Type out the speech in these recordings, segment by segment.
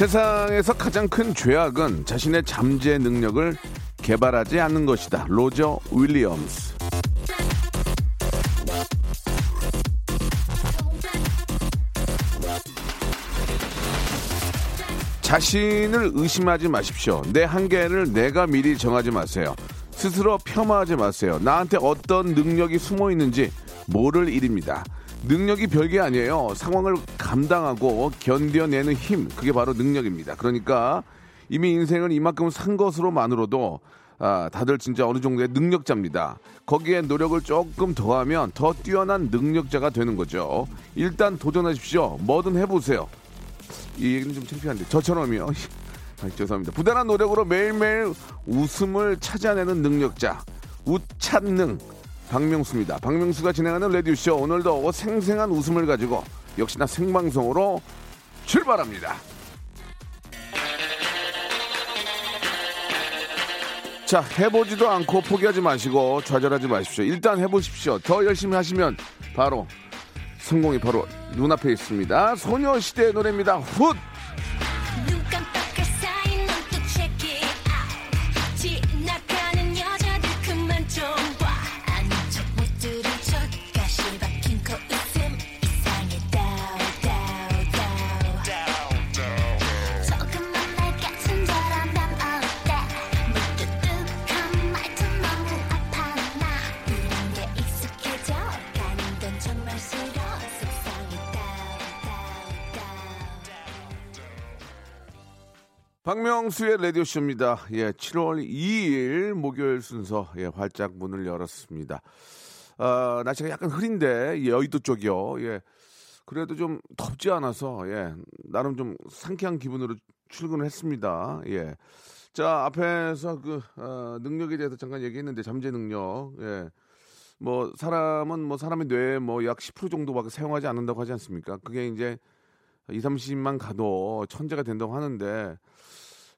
세상에서 가장 큰 죄악은 자신의 잠재 능력을 개발하지 않는 것이다 로저 윌리엄스 자신을 의심하지 마십시오. 내 한계를 내가 미리 정하지 마세요. 스스로 폄하하지 마세요. 나한테 어떤 능력이 숨어 있는지 모를 일입니다. 능력이 별게 아니에요. 상황을 감당하고 견뎌내는 힘, 그게 바로 능력입니다. 그러니까 이미 인생을 이만큼 산 것으로만으로도 아, 다들 진짜 어느 정도의 능력자입니다. 거기에 노력을 조금 더하면 더 뛰어난 능력자가 되는 거죠. 일단 도전하십시오. 뭐든 해보세요. 이 얘기는 좀 창피한데 저처럼요. 아, 죄송합니다. 부단한 노력으로 매일매일 웃음을 찾아내는 능력자 우찬능 박명수입니다. 박명수가 진행하는 레디오쇼 오늘도 생생한 웃음을 가지고 역시나 생방송으로 출발합니다. 자, 해보지도 않고 포기하지 마시고 좌절하지 마십시오. 일단 해보십시오. 더 열심히 하시면 바로 성공이 바로 눈앞에 있습니다. 소녀시대의 노래입니다. 훗! 박명수의 라디오쇼입니다. 예, 7월 2일 목요일 순서, 예, 활짝 문을 열었습니다. 아, 날씨가 약간 흐린데, 여의도 쪽이요. 예. 그래도 좀 덥지 않아서, 예, 나름 좀 상쾌한 기분으로 출근을 했습니다. 예. 자, 앞에서 그, 어, 능력에 대해서 잠깐 얘기했는데, 잠재 능력, 예. 뭐, 사람은 뭐, 사람의 뇌에 뭐, 약 10% 정도밖에 사용하지 않는다고 하지 않습니까? 그게 이제 2, 30만 가도 천재가 된다고 하는데,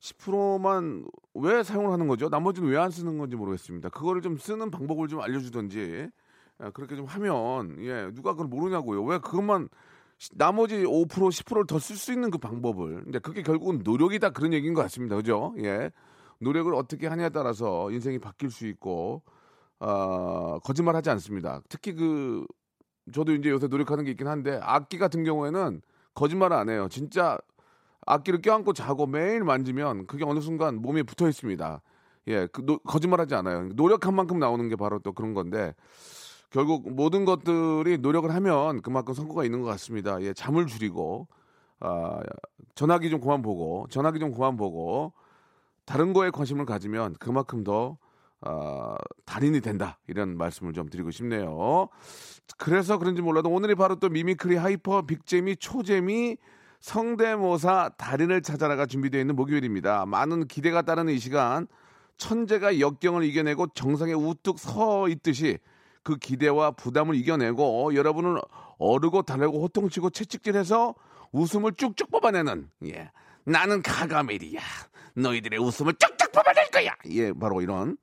10%만 왜 사용을 하는 거죠? 나머지는 왜 안 쓰는 건지 모르겠습니다. 그거를 좀 쓰는 방법을 좀 알려주던지 예, 그렇게 좀 하면 예 누가 그걸 모르냐고요? 왜 그것만 시- 나머지 5% 10%를 더 쓸 수 있는 그 방법을 근데 그게 결국은 노력이다 그런 얘기인 것 같습니다. 그죠? 예 노력을 어떻게 하냐에 따라서 인생이 바뀔 수 있고 아 거짓말하지 않습니다. 특히 그 저도 이제 요새 노력하는 게 있긴 한데 악기 같은 경우에는 거짓말 안 해요. 진짜 악기를 껴안고 자고 매일 만지면 그게 어느 순간 몸에 붙어 있습니다. 예, 그 노- 거짓말하지 않아요. 노력한 만큼 나오는 게 바로 또 그런 건데 결국 모든 것들이 노력을 하면 그만큼 성과가 있는 것 같습니다. 예, 잠을 줄이고 아, 전화기 좀 그만 보고 전화기 좀 그만 보고 다른 거에 관심을 가지면 그만큼 더 아, 달인이 된다 이런 말씀을 좀 드리고 싶네요. 그래서 그런지 몰라도 오늘이 바로 또 mimicry hyper big재미 초재미 성대모사 달인을 찾아라가 준비되어 있는 목요일입니다. 많은 기대가 따르는 이 시간 천재가 역경을 이겨내고 정상에 우뚝 서 있듯이 그 기대와 부담을 이겨내고 여러분을 어르고 달래고 호통치고 채찍질해서 웃음을 쭉쭉 뽑아내는 예 나는 가가멜이야. 너희들의 웃음을 쭉쭉 뽑아낼 거야. 예 바로 이런.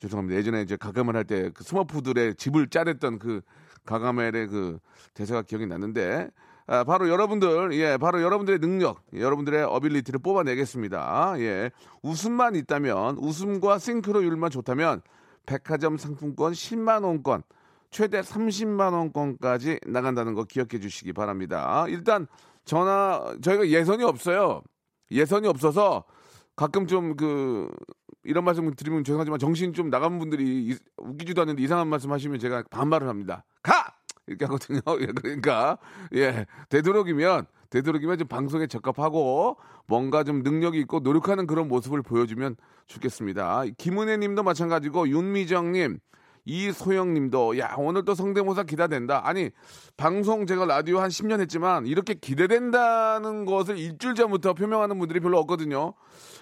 죄송합니다. 예전에 이제 가가멜 할 때 그 스머프들의 집을 짜냈던 그 가가멜의 그 대사가 기억이 났는데 아, 바로 여러분들, 예, 바로 여러분들의 능력, 여러분들의 어빌리티를 뽑아내겠습니다. 예, 웃음만 있다면, 웃음과 싱크로율만 좋다면, 백화점 상품권 10만 원권, 최대 30만 원권까지 나간다는 거 기억해 주시기 바랍니다. 일단 전화 저희가 예선이 없어요. 예선이 없어서 가끔 좀 그 이런 말씀 드리면 죄송하지만 정신 좀 나간 분들이 이- 웃기지도 않는데 이상한 말씀 하시면 제가 반말을 합니다. 가! 이렇게 하거든요. 예, 그러니까 예 되도록이면 되도록이면 좀 방송에 적합하고 뭔가 좀 능력이 있고 노력하는 그런 모습을 보여주면 좋겠습니다. 김은혜님도 마찬가지고 윤미정님 이소영님도 야 오늘도 성대모사 기대된다. 아니 방송 제가 라디오 한 10년 했지만 이렇게 기대된다는 것을 일주일 전부터 표명하는 분들이 별로 없거든요.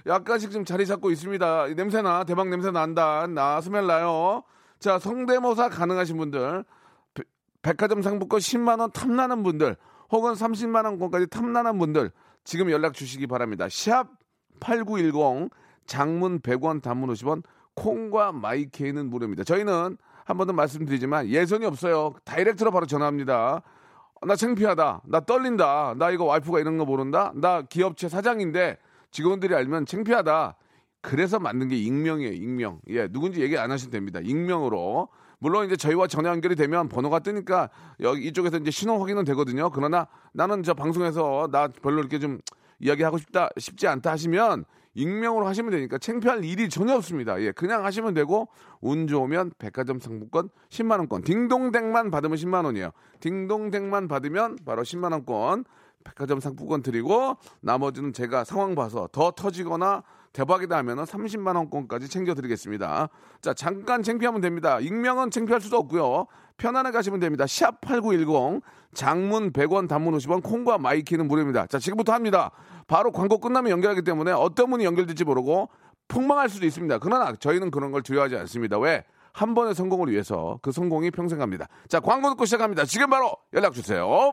약간씩 좀 자리 잡고 있습니다. 냄새나 대박 냄새 난다. 나 스멜 나요. 자 성대모사 가능하신 분들 배- 백화점 상품권 10만 원 탐나는 분들 혹은 30만 원권까지 탐나는 분들 지금 연락 주시기 바랍니다. 샵 8910 장문 100원 단문 50원 콩과 마이케이는 무료입니다. 저희는 한 번 더 말씀드리지만 예선이 없어요. 다이렉트로 바로 전화합니다. 나 창피하다. 나 떨린다. 나 이거 와이프가 이런 거 모른다. 나 기업체 사장인데 직원들이 알면 창피하다. 그래서 만든 게 익명이에요, 익명. 예, 누군지 얘기 안 하셔도 됩니다. 익명으로. 물론 이제 저희와 전화 연결이 되면 번호가 뜨니까 여기 이쪽에서 이제 신호 확인은 되거든요. 그러나 나는 저 방송에서 나 별로 이렇게 좀 이야기하고 싶다, 쉽지 않다 하시면 익명으로 하시면 되니까 창피할 일이 전혀 없습니다. 예, 그냥 하시면 되고 운 좋으면 백화점 상품권 10만 원권. 딩동댕만 받으면 10만 원이에요. 딩동댕만 받으면 바로 10만 원권. 백화점 상품권 드리고 나머지는 제가 상황 봐서 더 터지거나 대박이다 하면은 30만 원권까지 챙겨 드리겠습니다. 자, 잠깐 창피하면 됩니다. 익명은 창피할 수도 없고요. 편안하게 가시면 됩니다. 샵 8910 장문 100원 단문 50원 콩과 마이키는 무료입니다. 자, 지금부터 합니다. 바로 광고 끝나면 연결하기 때문에 어떤 분이 연결될지 모르고 폭망할 수도 있습니다. 그러나 저희는 그런 걸 두려워하지 않습니다. 왜? 한 번의 성공을 위해서 그 성공이 평생 갑니다. 자, 광고 듣고 시작합니다. 지금 바로 연락 주세요.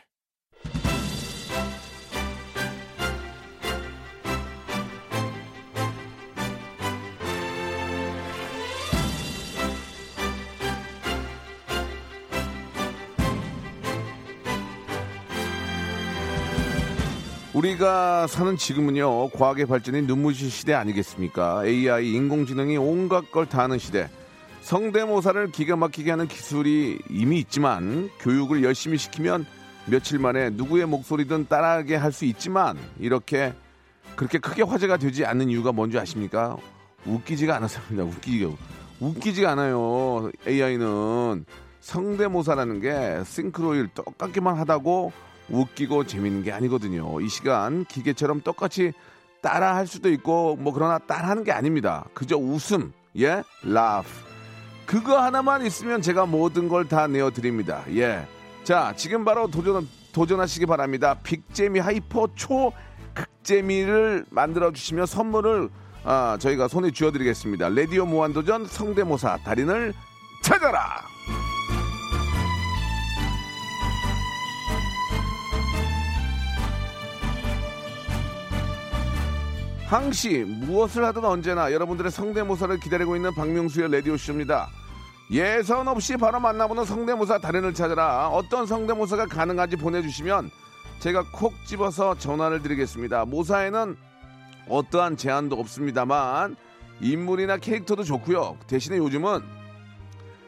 우리가 사는 지금은요, 과학의 발전이 눈부신 시대 아니겠습니까? AI, 인공지능이 온갖 걸 다 하는 시대. 성대모사를 기가 막히게 하는 기술이 이미 있지만, 교육을 열심히 시키면 며칠 만에 누구의 목소리든 따라하게 할 수 있지만, 이렇게 그렇게 크게 화제가 되지 않는 이유가 뭔지 아십니까? 웃기지가 않았습니다. 웃기지가, 웃기지가 않아요. AI는 성대모사라는 게 싱크로율 똑같기만 하다고 웃기고 재밌는 게 아니거든요. 이 시간 기계처럼 똑같이 따라 할 수도 있고 뭐 그러나 따라 하는 게 아닙니다. 그저 웃음, 예, laugh. 그거 하나만 있으면 제가 모든 걸 다 내어 드립니다. 예. 자, 지금 바로 도전 도전하시기 바랍니다. big재미 hyper 초 극재미를 만들어 주시면 선물을 아, 저희가 손에 쥐어 드리겠습니다. 레디오 무한도전 성대모사 달인을 찾아라. 항시 무엇을 하든 언제나 여러분들의 성대모사를 기다리고 있는 박명수의 라디오쇼입니다. 예선 없이 바로 만나보는 성대모사 달인을 찾아라 어떤 성대모사가 가능한지 보내주시면 제가 콕 집어서 전화를 드리겠습니다. 모사에는 어떠한 제한도 없습니다만 인물이나 캐릭터도 좋고요. 대신에 요즘은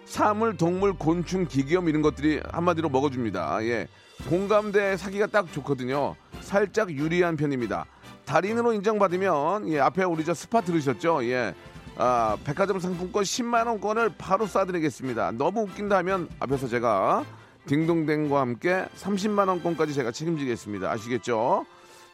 사물, 동물, 곤충, 기계음 이런 것들이 한마디로 먹어줍니다. 예. 공감대 사기가 딱 좋거든요. 살짝 유리한 편입니다. 달인으로 인정받으면 예, 앞에 우리 저 스파 들으셨죠? 예. 아, 백화점 상품권 10만 원권을 바로 쏴드리겠습니다. 너무 웃긴다 하면 앞에서 제가 딩동댕과 함께 30만 원권까지 제가 책임지겠습니다. 아시겠죠?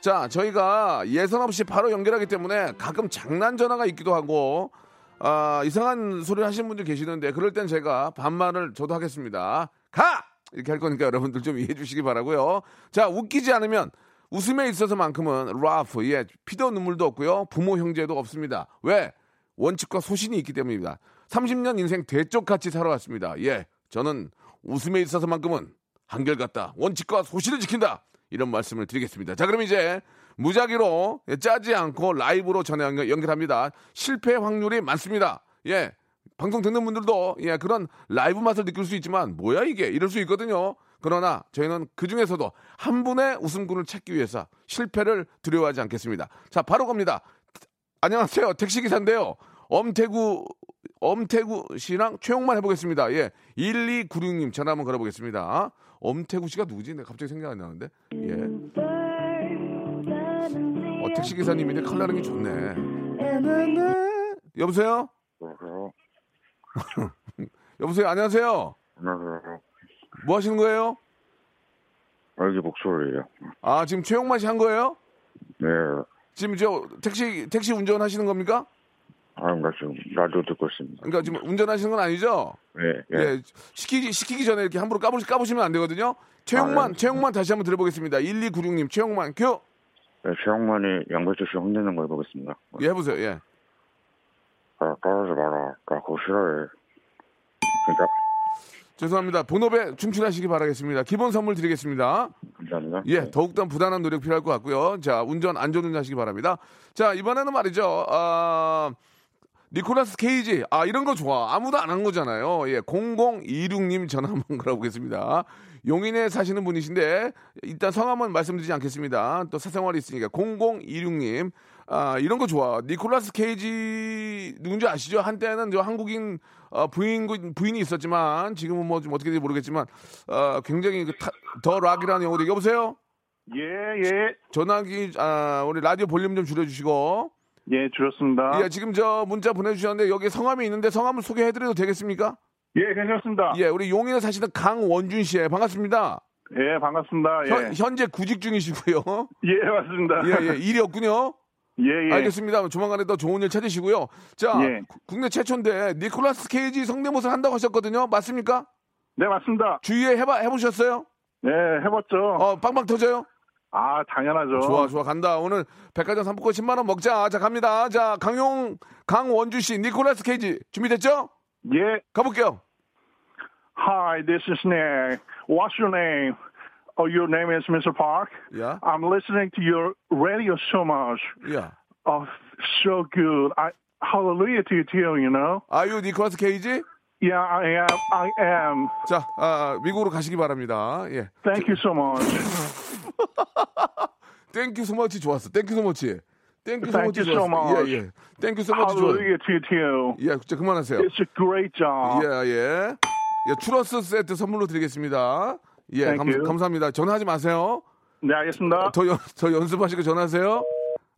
자, 저희가 예선 없이 바로 연결하기 때문에 가끔 장난 전화가 있기도 하고, 아, 이상한 소리 하시는 분들 계시는데, 그럴 땐 제가 반말을 저도 하겠습니다. 가! 이렇게 할 거니까 여러분들 좀 이해해 주시기 바라고요 자, 웃기지 않으면 웃음에 있어서만큼은 라프, 예, 피도 눈물도 없고요. 부모 형제도 없습니다. 왜? 원칙과 소신이 있기 때문입니다. 30년 인생 대쪽같이 살아왔습니다. 예, 저는 웃음에 있어서만큼은 한결같다. 원칙과 소신을 지킨다. 이런 말씀을 드리겠습니다. 자, 그럼 이제 무작위로 예, 짜지 않고 라이브로 연결, 연결합니다. 실패 확률이 많습니다. 예. 방송 듣는 분들도 예, 그런 라이브 맛을 느낄 수 있지만 뭐야 이게 이럴 수 있거든요. 그러나 저희는 그 중에서도 한 분의 웃음꾼을 찾기 위해서 실패를 두려워하지 않겠습니다. 자, 바로 갑니다. 안녕하세요. 택시기사인데요. 엄태구, 엄태구 씨랑 최용만 해보겠습니다. 예. 1296님 전화 한번 걸어보겠습니다. 엄태구 씨가 누구지? 내가 갑자기 생각 안 나는데. 예. 어, 택시기사님인데 칼라름이 좋네. 여보세요? 여보세요? 여보세요? 안녕하세요? 안녕하세요. 뭐 하시는 거예요? 여기 목소리예요. 아, 지금 최용만 씨 한 거예요? 네. 지금 저 택시, 택시 운전하시는 겁니까? 아, 나 지금 라디오 듣고 있습니다. 그러니까 지금 운전하시는 건 아니죠? 네, 예. 예, 시키기 시키기 전에 이렇게 함부로 까부, 까부시면 안 되거든요. 최용만 아, 네. 최용만 다시 한번 들어보겠습니다. 1296님 최용만 큐. 네, 최영만이 양배추 씨 혼내는 거 해보겠습니다. 예 해보세요. 예. 아, 따라하지 마라. 나 그거 싫어해. 그러니까, 죄송합니다. 본업에 충실하시기 바라겠습니다. 기본 선물 드리겠습니다. 감사합니다. 예, 더욱더 부단한 노력 필요할 것 같고요. 자, 운전 안전운전 하시기 바랍니다. 자, 이번에는 말이죠. 아, 니콜라스 케이지. 아, 이런 거 좋아. 아무도 안 한 거잖아요. 예, 0026님 전화 한번 걸어보겠습니다. 용인에 사시는 분이신데, 일단 성함은 말씀드리지 않겠습니다. 또 사생활이 있으니까. 0026님. 아, 이런 거 좋아. 니콜라스 케이지 누군지 아시죠? 한때는 저 한국인 어, 부인, 부인이 있었지만, 지금은 뭐 좀 어떻게 될지 모르겠지만, 어, 굉장히 그 타- The Rock이라는 영화도 여보세요? 예, 예. 전화기, 아, 우리 라디오 볼륨 좀 줄여주시고. 예, 줄였습니다. 예, 지금 저 문자 보내주셨는데 여기 성함이 있는데 성함을 소개해드려도 되겠습니까? 예, 괜찮습니다. 예, 우리 용인에 사시는 강원준 씨, 반갑습니다. 예, 반갑습니다. 예. 현, 현재 구직 중이시고요. 예, 맞습니다. 예, 예, 일이 없군요. 예, 예. 알겠습니다. 조만간에 더 좋은 일 찾으시고요. 자, 예. 구- 국내 최초인데 니콜라스 케이지 성대모사 한다고 하셨거든요. 맞습니까? 네, 맞습니다. 주위에 해봐, 해보셨어요? 네, 해봤죠. 어, 빵빵 터져요? 아, 당연하죠. 좋아, 좋아, 간다. 오늘 백화점 상품권 10만 원 먹자. 자, 갑니다. 자, 강용, 강원주 씨, 니콜라스 케이지 준비됐죠? 예. 가볼게요. Hi, this is Nick. What's your name? Oh, your name is Mr. Park? Yeah. I'm listening to your radio so much. 야. Oh, so good. I hallelujah to you too, you know? 아유, 니콜라스 케이지? Yeah, I am. I am. 자, 아, 미국으로 가시기 바랍니다. 예. Thank you so much. 땡큐 소머치 좋았어. 땡큐 소머치. 땡큐 Thank 소머치 you so 좋았어. much. 예, 예. 땡큐 소머치 좋았어. Hallelujah to you too. 예, 진짜 그만하세요. It's a great job. 예, 예. 예, 추러스 세트 선물로 드리겠습니다. 예, 감, you. 감사합니다. 전화하지 마세요. 네, 알겠습니다. 더, 연, 더 연습하시고 전화하세요.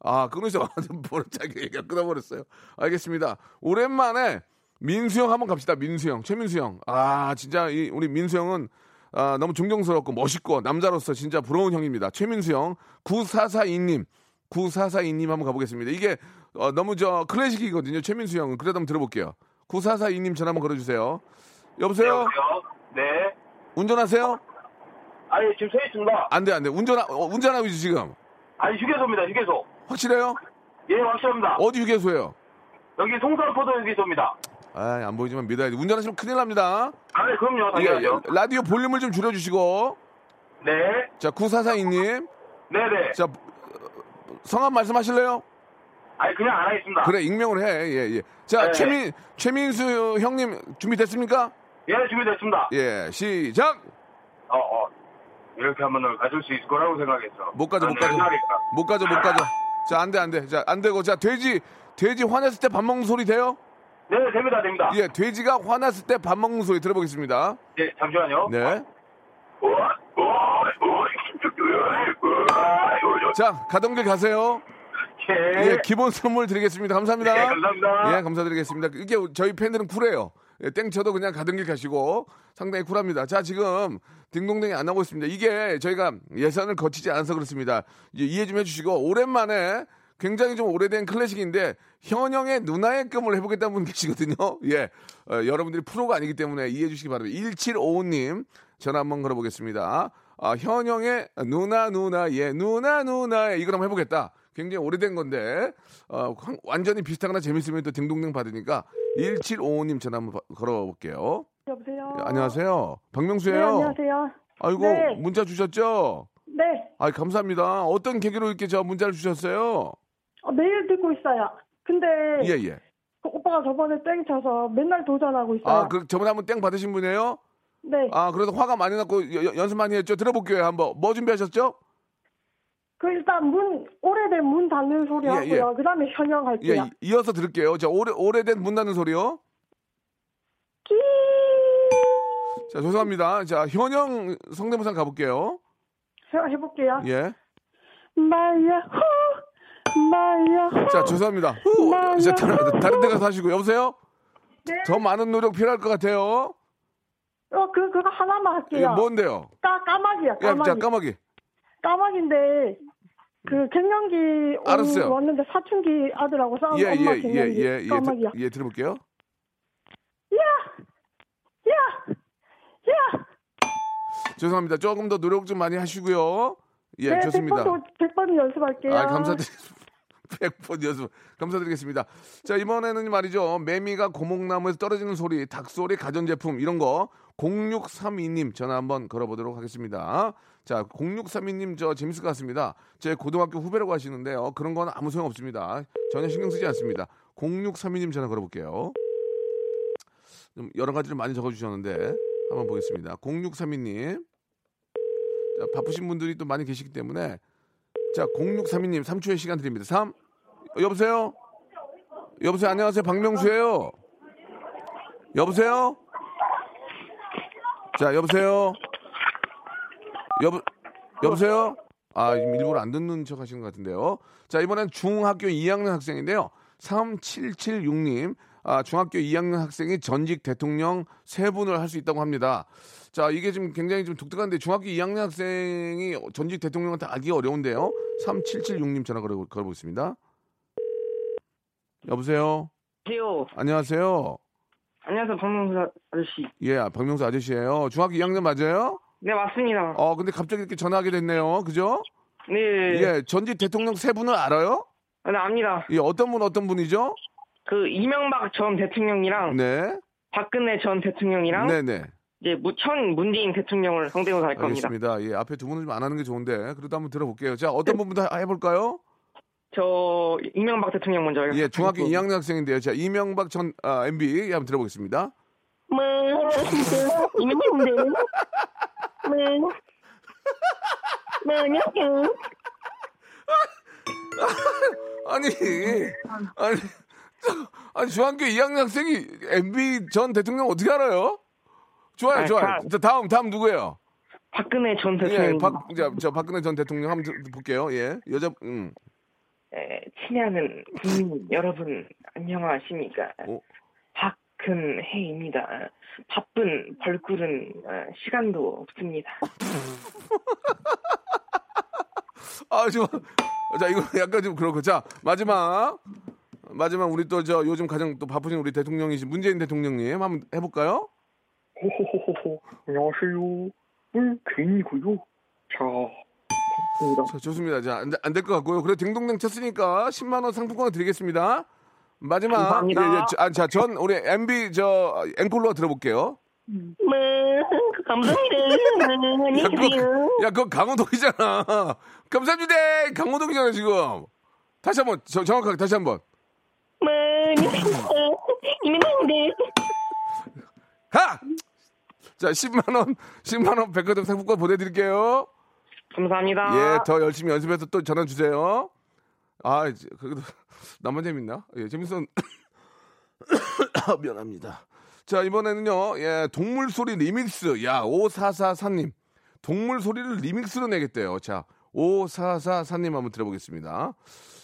아, 끊으셔. 버릇하게 얘기가 끊어버렸어요. 알겠습니다. 오랜만에 민수 형 한번 갑시다. 민수 형. 최민수 형. 아, 진짜 이, 우리 민수 형은 아, 너무 존경스럽고 멋있고 남자로서 진짜 부러운 형입니다. 최민수 형. 9442님. 9442님 한번 가보겠습니다. 이게 어, 너무 저 클래식이거든요. 최민수 형은. 그래도 한번 들어볼게요. 9442님 전화 한번 걸어주세요. 여보세요? 네. 운전하세요? 아니, 지금 서 있습니다. 안 돼, 안 돼. 운전, 어, 운전하고 있어, 지금. 아니, 휴게소입니다, 휴게소. 확실해요? 예, 확실합니다. 어디 휴게소예요? 여기 송산포도 휴게소입니다. 아, 안 보이지만 믿어야 돼. 운전하시면 큰일 납니다. 아, 네, 그럼요, 예, 당연하죠. 예. 라디오 볼륨을 좀 줄여주시고. 네. 자, 9442님. 네네. 자, 어, 성함 말씀하실래요? 아니, 그냥 안 하겠습니다. 그래, 익명으로 해. 예, 예. 자, 네. 최민, 최민수 형님 준비됐습니까? 예, 준비됐습니다. 예, 시작! 어, 어. 이렇게 하면은 가질 수 있을 거라고 생각했어. 못 가죠, 못. 옛날이니까. 못 가죠, 못 가죠. 자, 안 돼, 안 돼. 자, 안 되고. 자, 돼지, 돼지 화냈을 때 밥 먹는 소리 돼요? 네, 됩니다, 됩니다. 예, 돼지가 화났을 때 밥 먹는 소리 들어보겠습니다. 예, 잠시만요. 네. 자, 가던 길 가세요. 예. 예, 기본 선물 드리겠습니다. 감사합니다. 예, 감사합니다. 예, 감사드리겠습니다. 이게 저희 팬들은 쿨해요. 예, 땡쳐도 그냥 가던 길 가시고 상당히 쿨합니다. 자, 지금 딩동댕이 안 나오고 있습니다. 이게 저희가 예산을 거치지 않아서 그렇습니다. 이해 좀 해주시고 오랜만에 굉장히 좀 오래된 클래식인데 현영의 누나의 꿈을 해보겠다는 분 계시거든요. 예, 어, 여러분들이 프로가 아니기 때문에 이해해 주시기 바랍니다. 1755님 전화 한번 걸어보겠습니다. 아, 현영의 누나 누나 예 누나 누나 이걸 한번 해보겠다. 굉장히 오래된 건데 어, 황- 완전히 비슷하거나 재밌으면 또 딩동댕 받으니까 1755님 전화 한번 바- 걸어볼게요. 여보세요. 예, 안녕하세요. 박명수예요. 네, 안녕하세요. 아이고 네. 문자 주셨죠? 네, 아 감사합니다. 어떤 계기로 이렇게 저 문자를 주셨어요? 어, 매일 듣고 있어요. 근데 예 예. 그 오빠가 저번에 땡 쳐서 맨날 도전하고 있어요. 아, 그 저번에 한번 땡 받으신 분이에요? 네. 아, 그래도 화가 많이 났고 여- 여- 연습 많이 했죠. 들어볼게요. 한번 뭐 준비하셨죠? 그 일단 문 오래된 문 닫는 소리 예, 하고요. 그다음에 현영 예, 할게요. 이- 이어서 들을게요. 자, 오래 오래된 문 닫는 소리요. 끼. 자, 죄송합니다. 자, 현영 성대모사 가볼게요. 해- 해볼게요. 예. 마야 후 마야 후. 자, 죄송합니다. 후, 마야 자, 다른, 후. 다른 데 가서 하시고 여보세요? 네. 더 많은 노력 필요할 것 같아요. 어, 그 그거 하나만 할게요. 뭔데요? 까 까마귀야. 예, 까마귀. 자, 까마귀. 까마귀인데 그 갱년기 온- 알았어요. 왔는데 사춘기 아들하고 싸운 예, 엄마 예, 예, 갱년기 예, 예, 까마귀야. 들, 예, 들어볼게요. 야, 야. 죄송합니다. 조금 더 노력 좀 많이 하시고요. 예, 네, 좋습니다. 100번, 100번 연습할게요. 아, 감사드립니다. 100번 연습. 감사드리겠습니다. 자, 이번에는 말이죠. 매미가 고목나무에서 떨어지는 소리, 닭소리, 가전제품, 이런 거. 0632님 전화 한번 걸어보도록 하겠습니다. 자, 0632님 저 재밌을 것 같습니다. 제 고등학교 후배라고 하시는데요. 그런 건 아무 소용 없습니다. 전혀 신경 쓰지 않습니다. 0632님 전화 걸어볼게요. 좀 여러 가지를 많이 적어주셨는데 한번 보겠습니다. 0632님. 자, 바쁘신 분들이 또 많이 계시기 때문에 자, 0632님 3초의 시간 드립니다. 3. 어, 여보세요? 여보세요? 안녕하세요. 박명수예요. 여보세요? 자, 여보세요? 여보 여보세요? 아, 지금 일부러 안 듣는 척 하시는 것 같은데요. 자, 이번엔 중학교 2학년 학생인데요. 3776님. 아, 중학교 2학년 학생이 전직 대통령 세 분을 할 수 있다고 합니다. 자, 이게 지금 굉장히 좀 독특한데 중학교 2학년 학생이 전직 대통령한테 알기 어려운데요. 3776님 전화 걸어, 걸어보겠습니다. 여보세요? 안녕하세요. 안녕하세요. 안녕하세요, 박명수 아저씨. 예, 박명수 아저씨예요. 중학교 2학년 맞아요? 네, 맞습니다. 어, 근데 갑자기 이렇게 전화하게 됐네요. 그죠? 네. 예, 전직 대통령 세 분을 알아요? 네, 압니다. 예, 어떤 분 어떤 분이죠? 그 이명박 전 대통령이랑 네. 박근혜 전 대통령이랑 네, 네. 이제 무천 문재인 대통령을 상대로 할 겁니다. 알겠습니다. 예, 앞에 두 분은 좀 안 하는 게 좋은데 그래도 한번 들어볼게요. 자, 어떤 분부터 해볼까요? 저 이명박 대통령 먼저 예, 중학교 2학년 학생인데요. 자, 이명박 전 아, MB 한번 들어보겠습니다. 뭐 이명박 뭐 뭐냐고 아니, 아니, 아니 중학교 2학년 학생이 MB 전 대통령 어떻게 알아요? 좋아요, 아, 좋아요. 자, 자, 다음, 다음 누구예요? 박근혜 전 예, 대통령 박, 자, 저 박근혜 전 대통령 한번 들- 볼게요. 예, 여자, 음, 에, 친애하는 국민 여러분 안녕하십니까 오. 박 근혜입니다. 바쁜 벌꿀은 어, 시간도 없습니다. 아, 좀, 자, 이거 약간 좀 그렇고. 자, 마지막. 마지막 우리 또 저 요즘 가장 또 바쁘신 우리 대통령이신 문재인 대통령님 한번 해볼까요? 호호호호호 안녕하세요. 물개인이고요. 자 반갑습니다. 자, 좋습니다. 자, 안 될 것 같고요. 그래, 딩동댕 쳤으니까 10만 원 상품권을 드리겠습니다. 마지막. 감사합니다. 예, 예, 저- 아, 자, 전 우리 MB 저 앵콜로 들어볼게요. 뭐 감사합니다. 야, 그거, 야, 그거 강호동이잖아. 감사합니다. 강호동이잖아, 지금. 다시 한 번, 저- 정확하게 다시 한 번. 뭐 이명박인데 하! 자, 10만원, 10만원 백화점 상품권 보내드릴게요. 감사합니다. 예, 더 열심히 연습해서 또 전화 주세요. 아, 이제 그래도 나만 재밌나? 예, 재밌었. 미안합니다. 자, 이번에는요, 예, 동물 소리 리믹스. 야, 5444님. 동물 소리를 리믹스로 내겠대요. 자, 5444님 한번 들어보겠습니다.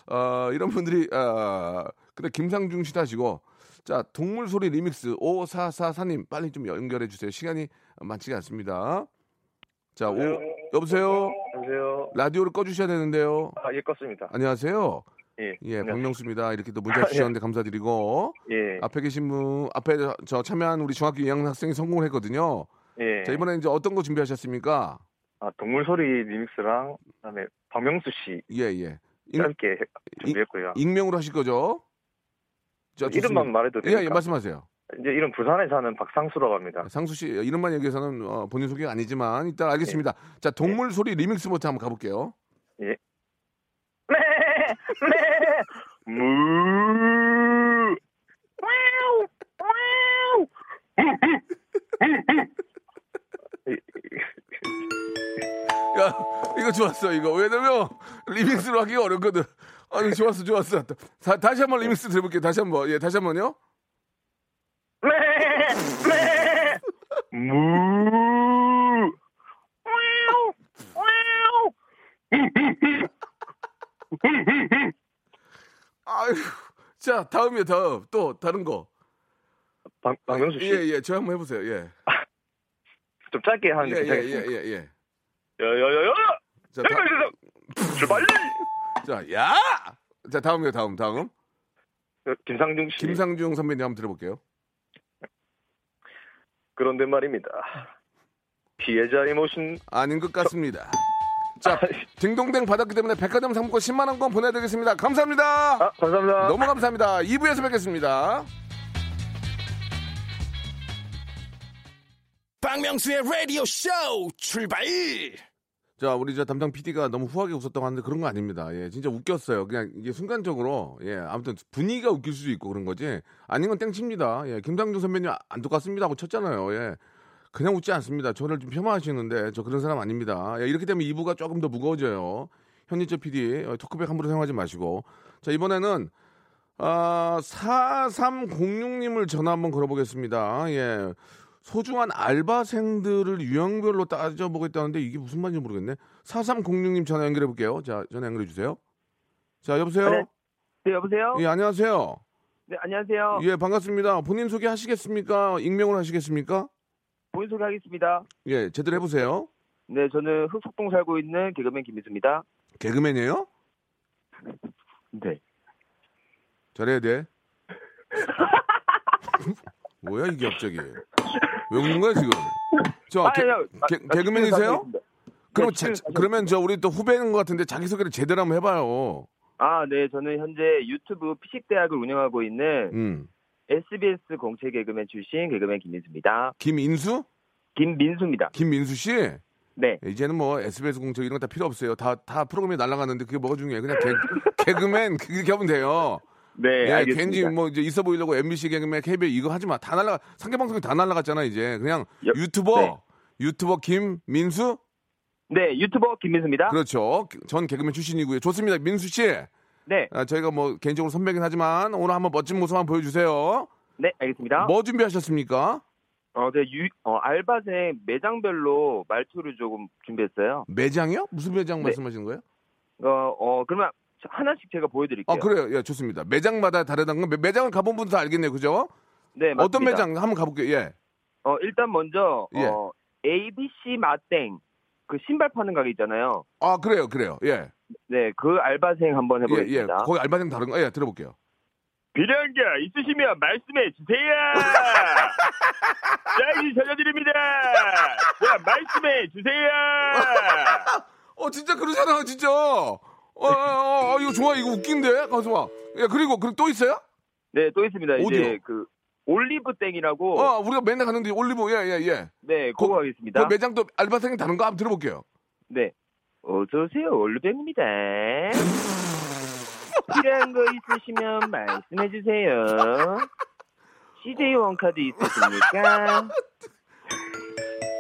어, 이런 분들이, 어, 근데 김상중 씨도 하시고, 자, 동물 소리 리믹스 5444님 빨리 좀 연결해 주세요. 시간이 많지가 않습니다. 자, 오, 여보세요? 여보세요. 라디오를 꺼 주셔야 되는데요. 아, 예, 껐습니다. 안녕하세요. 예. 예. 박명수입니다. 이렇게 또 문자 아, 예. 주셨는데 감사드리고 예. 앞에 계신 분 앞에 저- 저 참여한 우리 중학교 2학년 학생이 성공을 했거든요. 예. 자, 이번에 이제 어떤 거 준비하셨습니까? 아, 동물 소리 리믹스랑 그다음에 박명수 씨 예, 예. 해- 준비했고요. 익명으로 하실 거죠? 자. 이름만 말해도 예, 됩니까? 예, 말씀하세요. 이제 이름 부산에 사는 박상수라고 합니다. 상수 씨 이름만 얘기해서는 어, 본인 소개가 아니지만 일단 알겠습니다. 자, 동물 소리 리믹스부터 한번 가볼게요. 예. 네, 네, 무. 와우, 와우. 야, 이거 좋았어, 이거. 왜냐면 리믹스로 하기가 어렵거든. 아니, 좋았어, 좋았어. 다, 다시 한번 리믹스 들어볼게요. 다시 한 번. 예, 다시 한 번요. 무. 아유, 자, 다음이요, 다음. 또 다른 거. 박, 박명수 씨. 예, 예, 저 한번 해 보세요. 예. 좀 짧게 하는 예, 게 예, 예, 괜찮겠습니까? 예, 예. 야야야야! 자, 다, 출발! 자, 야! 자, 다음이요, 다음, 다음. 김상중 씨. 김상중 선배님 한번 들어볼게요. 그런데 말입니다. 피해자의 모신 아닌 것 같습니다. 자, 딩동댕 받았기 때문에 백화점 상품권 10만 원권 보내드리겠습니다. 감사합니다. 아, 감사합니다. 너무 감사합니다. 2부에서 뵙겠습니다. 박명수의 라디오 쇼 출발! 자, 우리 저 담당 PD가 너무 후하게 웃었다고 하는데 그런 거 아닙니다. 예, 진짜 웃겼어요. 그냥 이게 순간적으로, 예, 아무튼 분위기가 웃길 수도 있고 그런 거지. 아닌 건 땡칩니다. 예, 김상중 선배님 안 똑같습니다 하고 쳤잖아요. 예. 그냥 웃지 않습니다. 저를 좀 폄하하시는데 저 그런 사람 아닙니다. 예, 이렇게 되면 2부가 조금 더 무거워져요. 현지적 PD, 어, 토크백 함부로 사용하지 마시고. 자, 이번에는, 아, 4306님을 전화 한번 걸어보겠습니다. 예. 소중한 알바생들을 유형별로 따져보겠다는데 이게 무슨 말인지 모르겠네. 4306님 전화 연결해 볼게요. 자, 전화 연결해 주세요. 자, 여보세요? 네. 네, 여보세요? 예, 안녕하세요. 네, 안녕하세요. 예, 반갑습니다. 본인 소개 하시겠습니까? 익명으로 하시겠습니까? 본인 소개 하겠습니다. 예, 제대로 해보세요. 네, 저는 흑석동 살고 있는 개그맨 김민수입니다. 개그맨이에요? 네. 잘해야 돼. 뭐야, 이게 갑자기. 왜 웃는 거야, 지금? 저, 아, 개. 아, 개, 아, 개그맨이세요? 그럼 네, 자, 그러면 저 우리 또 후배인 것 같은데 자기 소개를 제대로 한번 해봐요. 아, 네, 저는 현재 유튜브 피식 대학을 운영하고 있는 음. SBS 공채 개그맨 출신 개그맨 김민수입니다. 김인수? 김민수입니다. 김민수 씨? 네. 이제는 뭐 SBS 공채 이런 거 다 필요 없어요. 다, 다 프로그램이 날아가는데 그게 뭐가 중요해. 그냥 개, 개그맨 그렇게 하면 돼요. 네, 예, 알겠습니다. 괜히 뭐 이제 있어 보이려고 MBC 개그맨 KBS 이거 하지 마. 다 날라가. 상계 방송이 다 날라갔잖아 이제. 그냥 유튜버 네. 유튜버 김민수? 네, 유튜버 김민수입니다. 그렇죠. 전 개그맨 출신이고요. 좋습니다. 민수 씨. 네. 아, 저희가 뭐 개인적으로 선배긴 하지만 오늘 한번 멋진 모습 한번 보여주세요. 네, 알겠습니다. 뭐 준비하셨습니까? 어, 네, 유, 어, 알바생 매장별로 말투를 조금 준비했어요. 매장이요? 무슨 매장 네. 말씀하시는 거예요? 어, 어, 그러면 하나씩 제가 보여드릴게요. 아 그래요. 예, 좋습니다. 매장마다 다르다는 건 매- 매장을 가본 다 알겠네요. 그죠? 네, 어떤 맞습니다. 매장 한번 가볼게요. 예. 어, 일단 먼저 예. 어, ABC 마땡 그 신발 파는 가게 있잖아요. 아 그래요, 그래요. 예. 네, 그 알바생 한번 예, 예. 해보겠습니다. 거기 알바생 다른 거. 예, 들어볼게요. 필요한 게 있으시면 말씀해 주세요. 짝이 전해드립니다. 자, 말씀해 주세요. 어 진짜 그러잖아, 진짜. 어, 어, 어, 어, 이거 좋아, 이거 웃긴데, 가수 봐. 예, 그리고 그리고 또 있어요? 네, 또 있습니다. 어디요? 이제 그 올리브 땡이라고. 어, 우리가 맨날 가는데 올리브, 예, 예, 예. 네, 그거 그 하겠습니다. 매장 또 알바생이 다른 거 한번 들어볼게요. 네. 어서오세요, 올리브입니다. 필요한 거 있으시면 말씀해 주세요. CJ 원카드 있으십니까?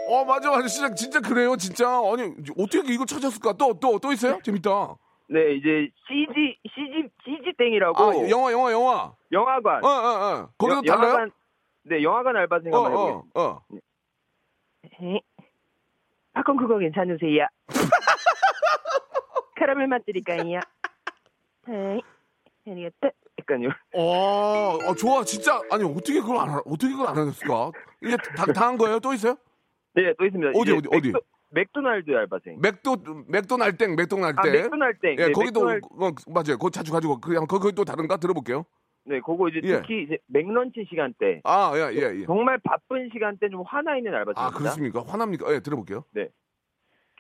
어, 맞아, 맞아. 진짜, 진짜 그래요, 진짜. 아니, 어떻게 이거 찾았을까? 또, 또, 또 있어요? 재밌다. 네, 이제 CG CG CG 땡이라고. 아, 영화, 영화, 영화. 영화관. 어, 어, 어. 거기도 영- 달라요? 영화관, 네, 영화관 알바생 어, 한번 어, 해보겠습니다. 어. 팝콘 그거 괜찮으세요? 카라멜 맛 드릴까요? 에이, 해리에트? 약간요. 어, 어, 좋아, 진짜. 아니, 어떻게 그걸 안, 알- 어떻게 그걸 안 하셨을까? 이게 다, 다한 거예요? 또 있어요? 네, 또 있습니다. 어디, 어디, 어디? 맥도날드 알바생. 맥도, 맥도날땡, 맥도날땡. 아, 맥도날땡. 예, 네, 거기도, 맥도날- 어, 맞아요. 그거 자주 가지고, 그냥, 거기 또 다른가? 들어볼게요. 네, 그거 이제 예. 특히 이제 맥런치 시간대. 아, 예, 예, 예. 정말 바쁜 시간대 좀 화나 있는 알바생입니다. 아, 그렇습니까? 화납니까? 예, 들어볼게요. 네.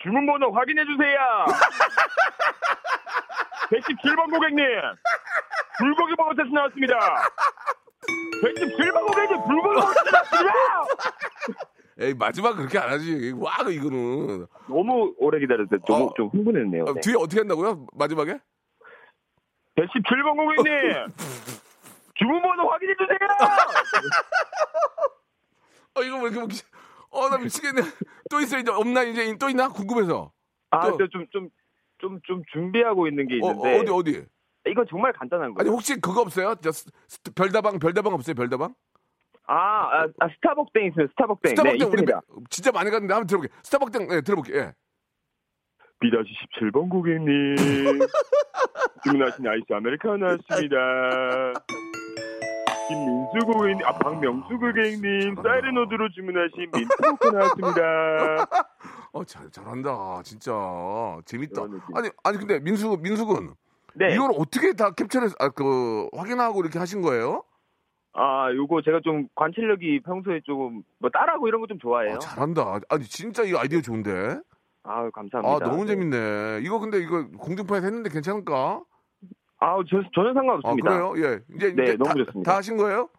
주문번호 확인해 주세요. 117번 고객님. 불고기 버거 세트 나왔습니다. 117번 고객님 불고기 버거 세트 나왔습니다. 에이, 마지막 그렇게 안 하지. 와, 이거는. 너무 오래 기다렸어요. 좀, 어. 좀 흥분했네요. 어, 네. 뒤에 어떻게 한다고요? 마지막에? 117번 고객님. 주문번호 확인해 주세요. 어, 이거 왜 이렇게 웃기지? 어, 나 미치겠네. 또 있어, 이제 없나? 이제 또 있나? 궁금해서. 아, 또- 좀, 좀, 좀, 좀 준비하고 있는 게 어, 있는데. 어 디, 어디? 이거 정말 간단한 거예요. 아니, 혹시 그거 없어요? 저 별다방, 별다방 없어요? 별다방? 아, 아, 아, 스타벅땡 있어요. 스타벅땡. 네, 스타벅땡 우리 있습니다. 매- 진짜 많이 갔는데 한번 들어볼게요. 스타벅땡, 네, 들어볼게요. 예. 비다시 17번 고객님. 주문하신 아이스 아메리카노 나왔습니다. 김민수 고객님, 아, 박명수 고객님, 사이렌오드로 주문하신 민트모코 나왔습니다. 어, 잘, 잘한다. 진짜. 재밌다. 아니, 아니, 근데 민수, 민수군. 네. 이걸 어떻게 다 캡처를, 아, 그, 확인하고 이렇게 하신 거예요? 아, 요거 제가 좀 관찰력이 평소에 조금 뭐 따라하고 이런 거 좀 좋아해요. 아, 잘한다. 아니, 진짜 이 아이디어 좋은데? 아, 감사합니다. 아, 너무 네. 재밌네. 이거 근데 이거 공중파에서 했는데 괜찮을까? 아, 저, 전혀 아, 상관없습니다. 그래요? 예. 이제, 네, 이제 너무 다, 좋습니다. 다 하신 거예요?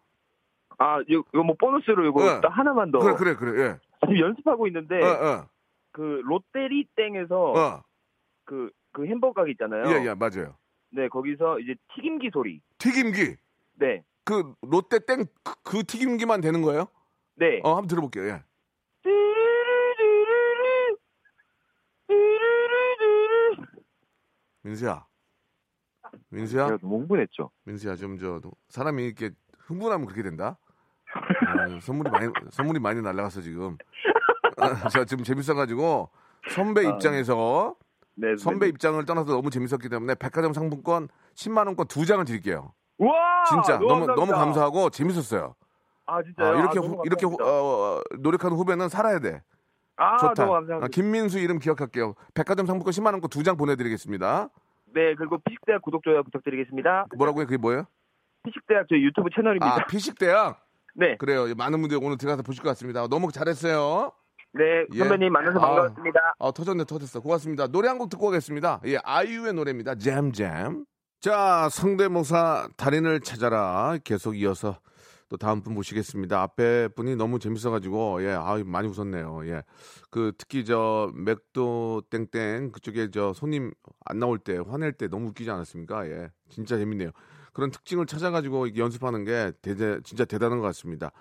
아, 이거, 이거 뭐 보너스로 이거 네. 딱 하나만 더. 그래, 그래, 그래. 예. 지금 연습하고 있는데, 어, 어, 그 롯데리 땡에서 어. 그, 그 햄버거 가게 있잖아요. 예, 예, 맞아요. 네, 거기서 이제 튀김기 소리. 튀김기. 네. 그 롯데 땡 그, 그 튀김기만 되는 거예요? 네. 어, 한번 들어볼게요. 예. 민수야. 민수야. 제가 너무 흥분했죠. 민수야 좀 저 사람이 이렇게 흥분하면 그렇게 된다. 어, 선물이 많이 선물이 많이 날라갔어 지금. 아, 자 지금 재밌어가지고 선배 아, 입장에서 네, 선배 입장을 떠나서 너무 재밌었기 때문에 백화점 상품권 10만 원권 두 장을 드릴게요. 진짜 너무 감사합니다. 너무 감사하고 재밌었어요. 아, 진짜요? 아, 이렇게 아, 후- 이렇게 후-. 어, 노력하는 후배는 살아야 돼. 아, 좋다. 너무 감사합니다. 아, 김민수 이름 기억할게요. 백화점 상품권 10만 원권 두 장 보내드리겠습니다. 네, 그리고 피식대학 구독, 좋아요 부탁드리겠습니다. 뭐라고요? 그게 뭐예요? 피식대학 저희 유튜브 채널입니다. 아 피식대학. 네. 그래요. 많은 분들이 오늘 들어가서 보실 것 같습니다. 너무 잘했어요. 네, 예. 선배님 만나서 아. 반가웠습니다. 아, 터졌네, 터졌어. 고맙습니다. 노래 한 곡 듣고 오겠습니다. 예, 아이유의 노래입니다. 잼잼. 자, 성대모사 달인을 찾아라. 계속 이어서 또 다음 분 모시겠습니다. 앞에 분이 너무 재밌어가지고, 예, 아 많이 웃었네요. 예. 그, 특히 저, 맥도 땡땡 그쪽에 저 손님 안 나올 때, 화낼 때 너무 웃기지 않았습니까? 예. 진짜 재밌네요. 그런 특징을 찾아가지고 연습하는 게 대대, 진짜 대단한 것 같습니다.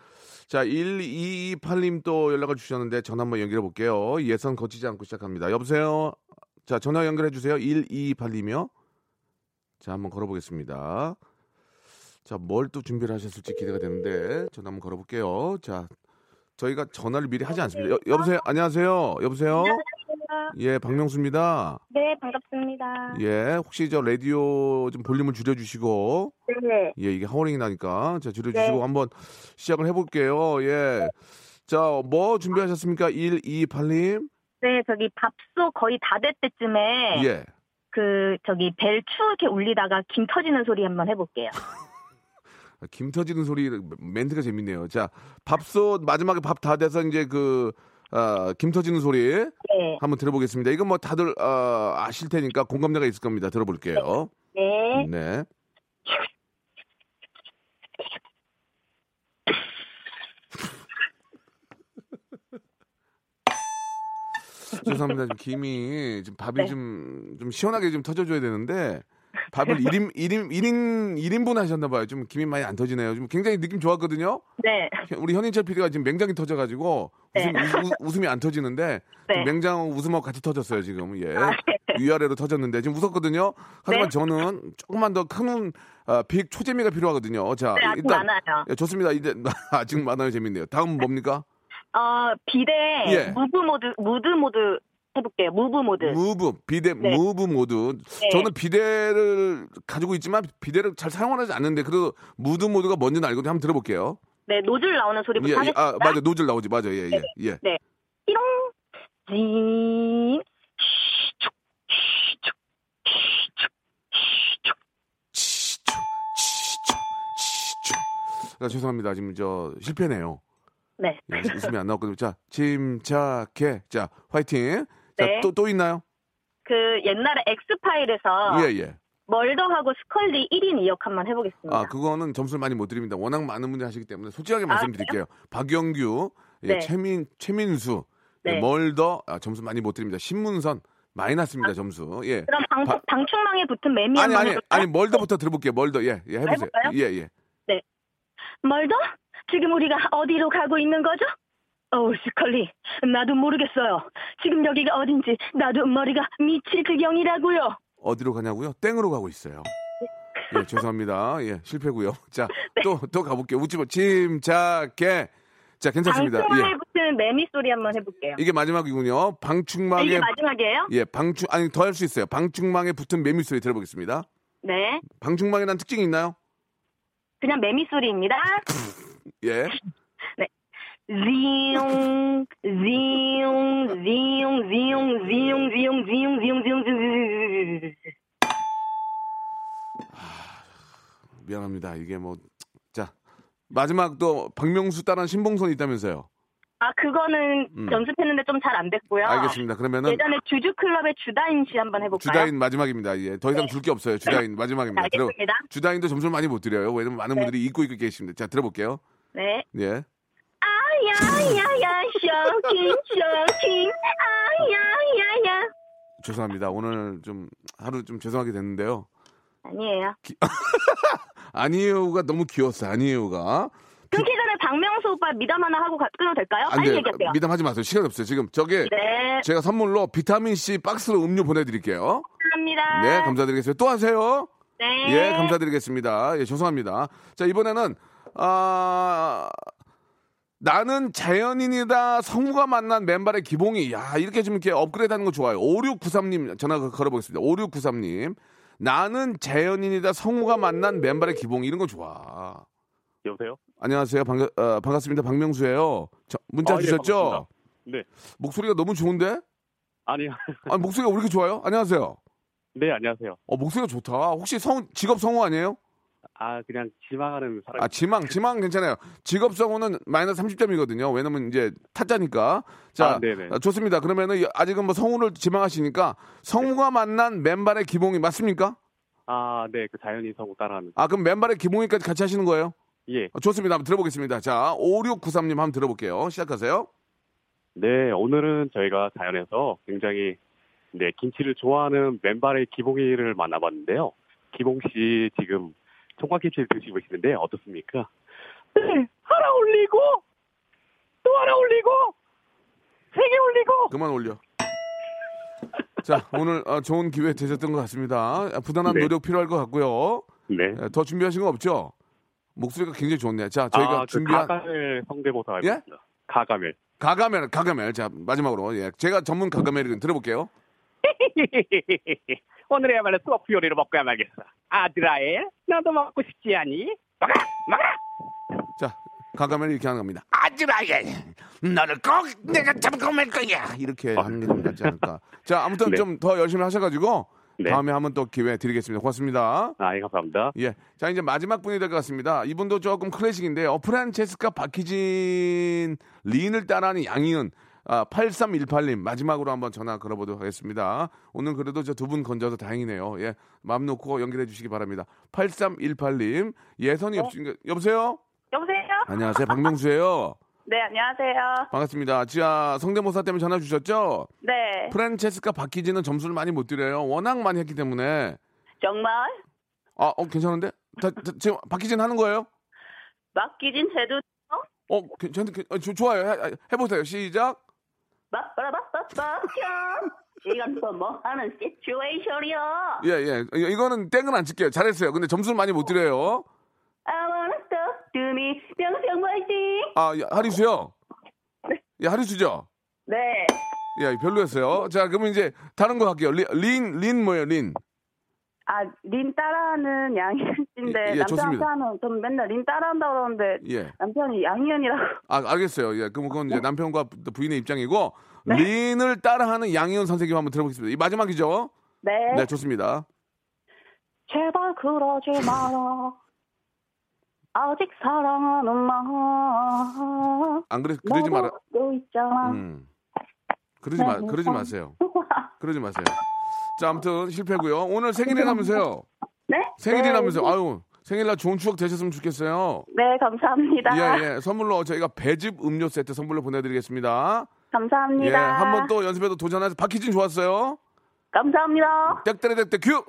자, 1228님 또 연락을 주셨는데 전화 한번 연결해 볼게요. 예선 거치지 않고 시작합니다. 여보세요? 자, 전화 연결해 주세요. 1228님이요. 자, 한번 걸어보겠습니다. 자, 뭘 또 준비를 하셨을지 기대가 되는데 전화 한번 걸어볼게요. 자, 저희가 전화를 미리 하지 않습니다. 여, 여보세요? 안녕하세요? 여보세요? 예, 박명수입니다. 네, 반갑습니다. 예, 혹시 저 라디오 좀 볼륨을 줄여주시고 네. 예, 이게 하워링이 나니까 자 줄여주시고 네. 한번 시작을 해볼게요. 예, 자 뭐 준비하셨습니까? 1228님. 네, 저기 밥솥 거의 다 될 때쯤에 예. 그 저기 벨 추 이렇게 울리다가 김 터지는 소리 한번 해볼게요. 김 터지는 소리 멘트가 재밌네요. 자 밥솥 마지막에 밥 다 돼서 이제 그 아, 김 터지는 소리 네. 한번 들어보겠습니다. 이건 뭐 다들 어, 아실 테니까 공감대가 있을 겁니다. 들어볼게요. 네. 네. 죄송합니다. 지금 김이 지금 밥이 네. 좀, 좀 시원하게 좀 터져줘야 되는데 밥을 1인, 1인, 1인, 1인분 하셨나봐요. 좀 김이 많이 안 터지네요. 좀 굉장히 느낌 좋았거든요. 네. 우리 현인철 PD가 지금 맹장이 터져가지고 웃음, 네. 웃- 웃음이 안 터지는데 네. 지금 맹장 웃음하고 같이 터졌어요 지금 예 아, 네. 위아래로 터졌는데 지금 웃었거든요. 하지만 네. 저는 조금만 더큰 어, big 초재미가 필요하거든요. 자 네, 아직 많아요. 예, 좋습니다. 이제 아직 많아요 재밌네요. 다음 뭡니까? 어, 비데 예. move mode move mode 해볼게요. move mode. move 비데 네. move mode. 네. 저는 비데를 가지고 있지만 비데를 잘 사용하지 않는데 그래도 move mode가 뭔지는 알거든요. 한번 들어볼게요. 네, 노즐 나오는 소리부터 예, 예, 하겠습니다. 아 맞아 노즐 나오지 맞아 예예 예. 네. 띠롱, 징, 시축, 시축, 시축, 아, 죄송합니다. 지금 저 실패네요. 네. 예, 웃음이 안 나왔거든요. 자 침착해. 자 화이팅. 자 네. 또 또 있나요? 그 옛날에 엑스파일에서 예 예. 멀더하고 스컬리 1인 2역 한번 해보겠습니다. 아, 그거는 점수를 많이 못 드립니다. 워낙 많은 분들이 하시기 때문에 솔직하게 아, 말씀드릴게요. 박영규, 예, 네. 최민, 최민수, 예, 네. 멀더, 아, 점수 많이 못 드립니다. 신문선, 마이너스입니다, 점수. 예. 그럼 방, 바- 방충망에 붙은 매미 아니, 아니, 해볼까요? 아니, 멀더부터 들어볼게요. 멀더, 예, 예, 해보세요. 해볼까요? 예, 예. 네. 멀더? 지금 우리가 어디로 가고 있는 거죠? 어우, 스컬리. 나도 모르겠어요. 지금 여기가 어딘지 나도 머리가 미칠 지경이라고요. 어디로 가냐고요? 땡으로 가고 있어요. 예, 죄송합니다. 예, 실패고요. 자, 또, 또 가볼게요. 웃지 마. 침착해. 자, 괜찮습니다. 방충망에 예. 붙은 매미 소리 한번 해볼게요. 이게 마지막이군요. 방충망에. 이게 마지막이에요? 예, 방충, 아니, 더 할 수 있어요. 방충망에 붙은 매미 소리 들어보겠습니다. 네. 방충망이라는 특징이 있나요? 그냥 매미 소리입니다. 예. 네. 지용, 지용, 지용, 지용, 지용, 지용, 지용, 지용, 지용, 지용. 미안합니다. 이게 뭐, 자, 마지막 또 박명수 따라한 신봉선이 있다면서요. 아, 그거는 음. 연습했는데 좀 잘 안 됐고요. 알겠습니다. 그러면은 예전에 주주 클럽의 주다인 씨 한번 해볼까요? 주다인 마지막입니다. 예, 더 이상 줄게 없어요. 주다인 마지막입니다. 네, 알겠습니다. 주다인도 점수를 많이 못 드려요. 왜냐면 많은 네. 분들이 잊고 있고 계십니다. 자, 들어볼게요. 네. 예. 아야야야 쇼킹 쇼킹 아야야야 죄송합니다. 오늘 좀 하루 좀 죄송하게 됐는데요. 아니에요. 아니에요가 너무 귀여웠어요. 아니에요가. 끊기 전에 박명수 오빠 미담 하나 하고 가- 끊어도 될까요? 안 빨리 돼요. 얘기하세요. 미담하지 마세요. 시간 없어요. 지금 저게 네. 제가 선물로 비타민 C 박스로 음료 보내드릴게요. 감사합니다. 네, 감사드리겠습니다. 또 하세요. 네. 예, 감사드리겠습니다. 예, 죄송합니다. 자, 이번에는, 아, 나는 자연인이다 성우가 만난 맨발의 기봉이. 야, 이렇게 좀 이렇게 업그레이드 하는 거 좋아요. 5693님 전화 걸어보겠습니다. 5693님. 나는 자연인이다 성우가 만난 맨발의 기봉이. 이런 거 좋아. 여보세요? 안녕하세요. 반가, 어, 반갑습니다. 박명수예요. 저, 문자 아, 예, 주셨죠? 반갑습니다. 네. 목소리가 너무 좋은데? 아니요. 아니, 목소리가 왜 이렇게 좋아요? 안녕하세요. 네, 안녕하세요. 어, 목소리가 좋다. 혹시 성, 직업 성우 아니에요? 아, 그냥 지망하는 사람. 아, 지망, 지망 괜찮아요. 직업 성우는 마이너스 30점이거든요. 왜냐면 이제 타짜니까. 자, 아, 네네. 아, 좋습니다. 그러면은 아직은 뭐 성우를 지망하시니까 성우가 만난 맨발의 기봉이 맞습니까? 아, 네, 그 자연인 성우 따라하는. 아, 그럼 맨발의 기봉이까지 같이 하시는 거예요? 예. 아, 좋습니다. 한번 들어보겠습니다. 자, 5693님 한번 들어볼게요. 시작하세요. 네, 오늘은 저희가 자연에서 굉장히 네, 김치를 좋아하는 맨발의 기봉이를 만나봤는데요. 기봉 씨 지금 총각김치를 드시고 계시는데 어떻습니까? 네, 하나 올리고 또 하나 올리고 세 개 올리고 그만 올려. 자, 오늘 어, 좋은 기회 되셨던 것 같습니다. 아, 부단한 네. 노력 필요할 것 같고요. 네. 예, 더 준비하신 거 없죠? 목소리가 굉장히 좋네요. 자, 저희가 아, 그 준비한 가가멜 성대모사 예? 있습니다. 가가멜. 가가멜, 가가멜. 자, 마지막으로. 예. 제가 전문 가가멜을 들어볼게요. 오늘이야말로 소프 요리를 먹고 야 말겠어. 아드라엘, 너도 먹고 싶지 않니? 먹어, 먹어. 자, 가가멜이 이렇게 하는 겁니다. 아즈라엘 너를 꼭 내가 잡고 말 거야 이렇게 하는 게 좀 낫지 않을까. 자, 아무튼 네. 좀더 열심히 하셔가지고 네. 다음에 한번 또 기회 드리겠습니다. 고맙습니다. 아, 예, 감사합니다. 예. 자, 이제 마지막 분이 될 것 같습니다. 이분도 조금 클래식인데요. 프란체스카 박희진 리인을 따라하는 양희은. 아, 8318님 마지막으로 한번 전화 걸어보도록 하겠습니다. 오늘 그래도 저 두 분 건져서 다행이네요. 예, 마음 놓고 연결해 주시기 바랍니다. 8318님 예선이 없으니까 여보세요. 여보세요? 안녕하세요, 박명수예요. 네, 안녕하세요. 반갑습니다. 지하 성대모사 때문에 전화 주셨죠? 네, 프란체스카 박희진은 점수를 많이 못 드려요. 워낙 많이 했기 때문에. 정말 아, 어, 괜찮은데? 다, 다, 지금 박희진 하는 거예요? 맡기진 해도 어, 괜찮, 괜- 어, 조- 좋아요. 해, 해보세요. 시작. 빠빠라빠빠빠 이건 또 뭐 하는 시츄에이션이요. 예, 예. 이- 이거는 땡은 안 칠게요. 잘했어요. 근데 점수를 많이 못 드려요. I wanna talk to me. 명성 화이팅. 아, 야, 하리수요? 예, 하리수죠? 네, 예, 별로였어요. 자, 그러면 이제 다른 거 할게요. 리- 린, 린 뭐예요, 린? 아, 린 따라하는 양희은 씨인데 예, 예. 남편한테는 좀 맨날 린 따라한다 그러는데 예. 남편이 양희은이라고. 아, 알겠어요. 예, 그럼 그건 네. 이제 남편과 부인의 입장이고, 린을 따라하는 양희은 선생님 한번 들어보겠습니다. 이 마지막이죠? 네. 네, 좋습니다. 제발 그러지 마라. 아직 사랑하는 마음. 안 그래, 그러지 마라. 또 있잖아. 음. 그러지 마, 그러지 마세요. 그러지 마세요. 자, 아무튼 실패고요. 오늘 생일이라면서요. 네? 생일이라면서요. 네. 아유, 생일날 좋은 추억 되셨으면 좋겠어요. 네, 감사합니다. 예, 예. 선물로 저희가 배즙 음료 세트 선물로 보내드리겠습니다. 감사합니다. 예, 한 번 또 연습해도 도전해서 박희진 좋았어요. 감사합니다. 땡땡땡땡 큐!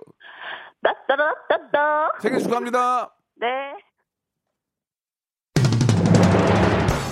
따따라따따. 생일 축하합니다. 네.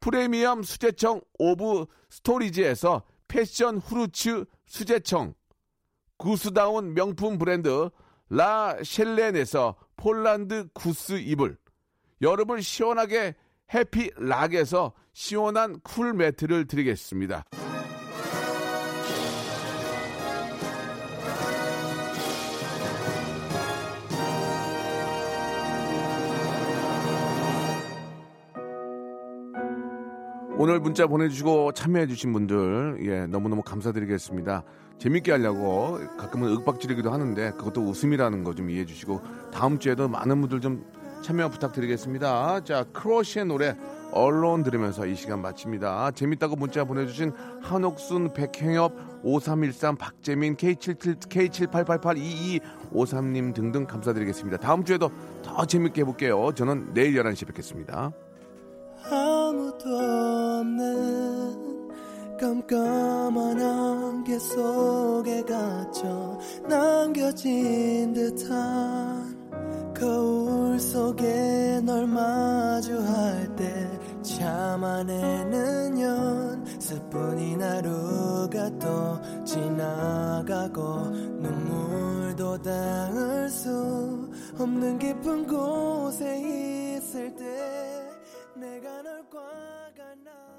프리미엄 수제청 오브 스토리지에서 패션 후르츠 수제청, 구스다운 명품 브랜드 라 셸렌에서 폴란드 구스 이불, 여름을 시원하게 해피락에서 시원한 쿨 매트를 드리겠습니다. 오늘 문자 보내주시고 참여해주신 분들, 예, 너무너무 감사드리겠습니다. 재밌게 하려고 가끔은 윽박지르기도 하는데 그것도 웃음이라는 거 좀 이해해주시고 다음 주에도 많은 분들 좀 참여 부탁드리겠습니다. 자, 크로시의 노래 언론 들으면서 이 시간 마칩니다. 재밌다고 문자 보내주신 한옥순, 백행엽, 5313, 박재민, K77, K7888, 2253님 등등 감사드리겠습니다. 다음 주에도 더 재밌게 해볼게요. 저는 내일 11시에 뵙겠습니다. 아무도 없는 깜깜한 안개 속에 갇혀 남겨진 듯한 거울 속에 널 마주할 때 참아내는 연습뿐인 하루가 또 지나가고 눈물도 닿을 수 없는 깊은 곳에 내가 널 꽉 안아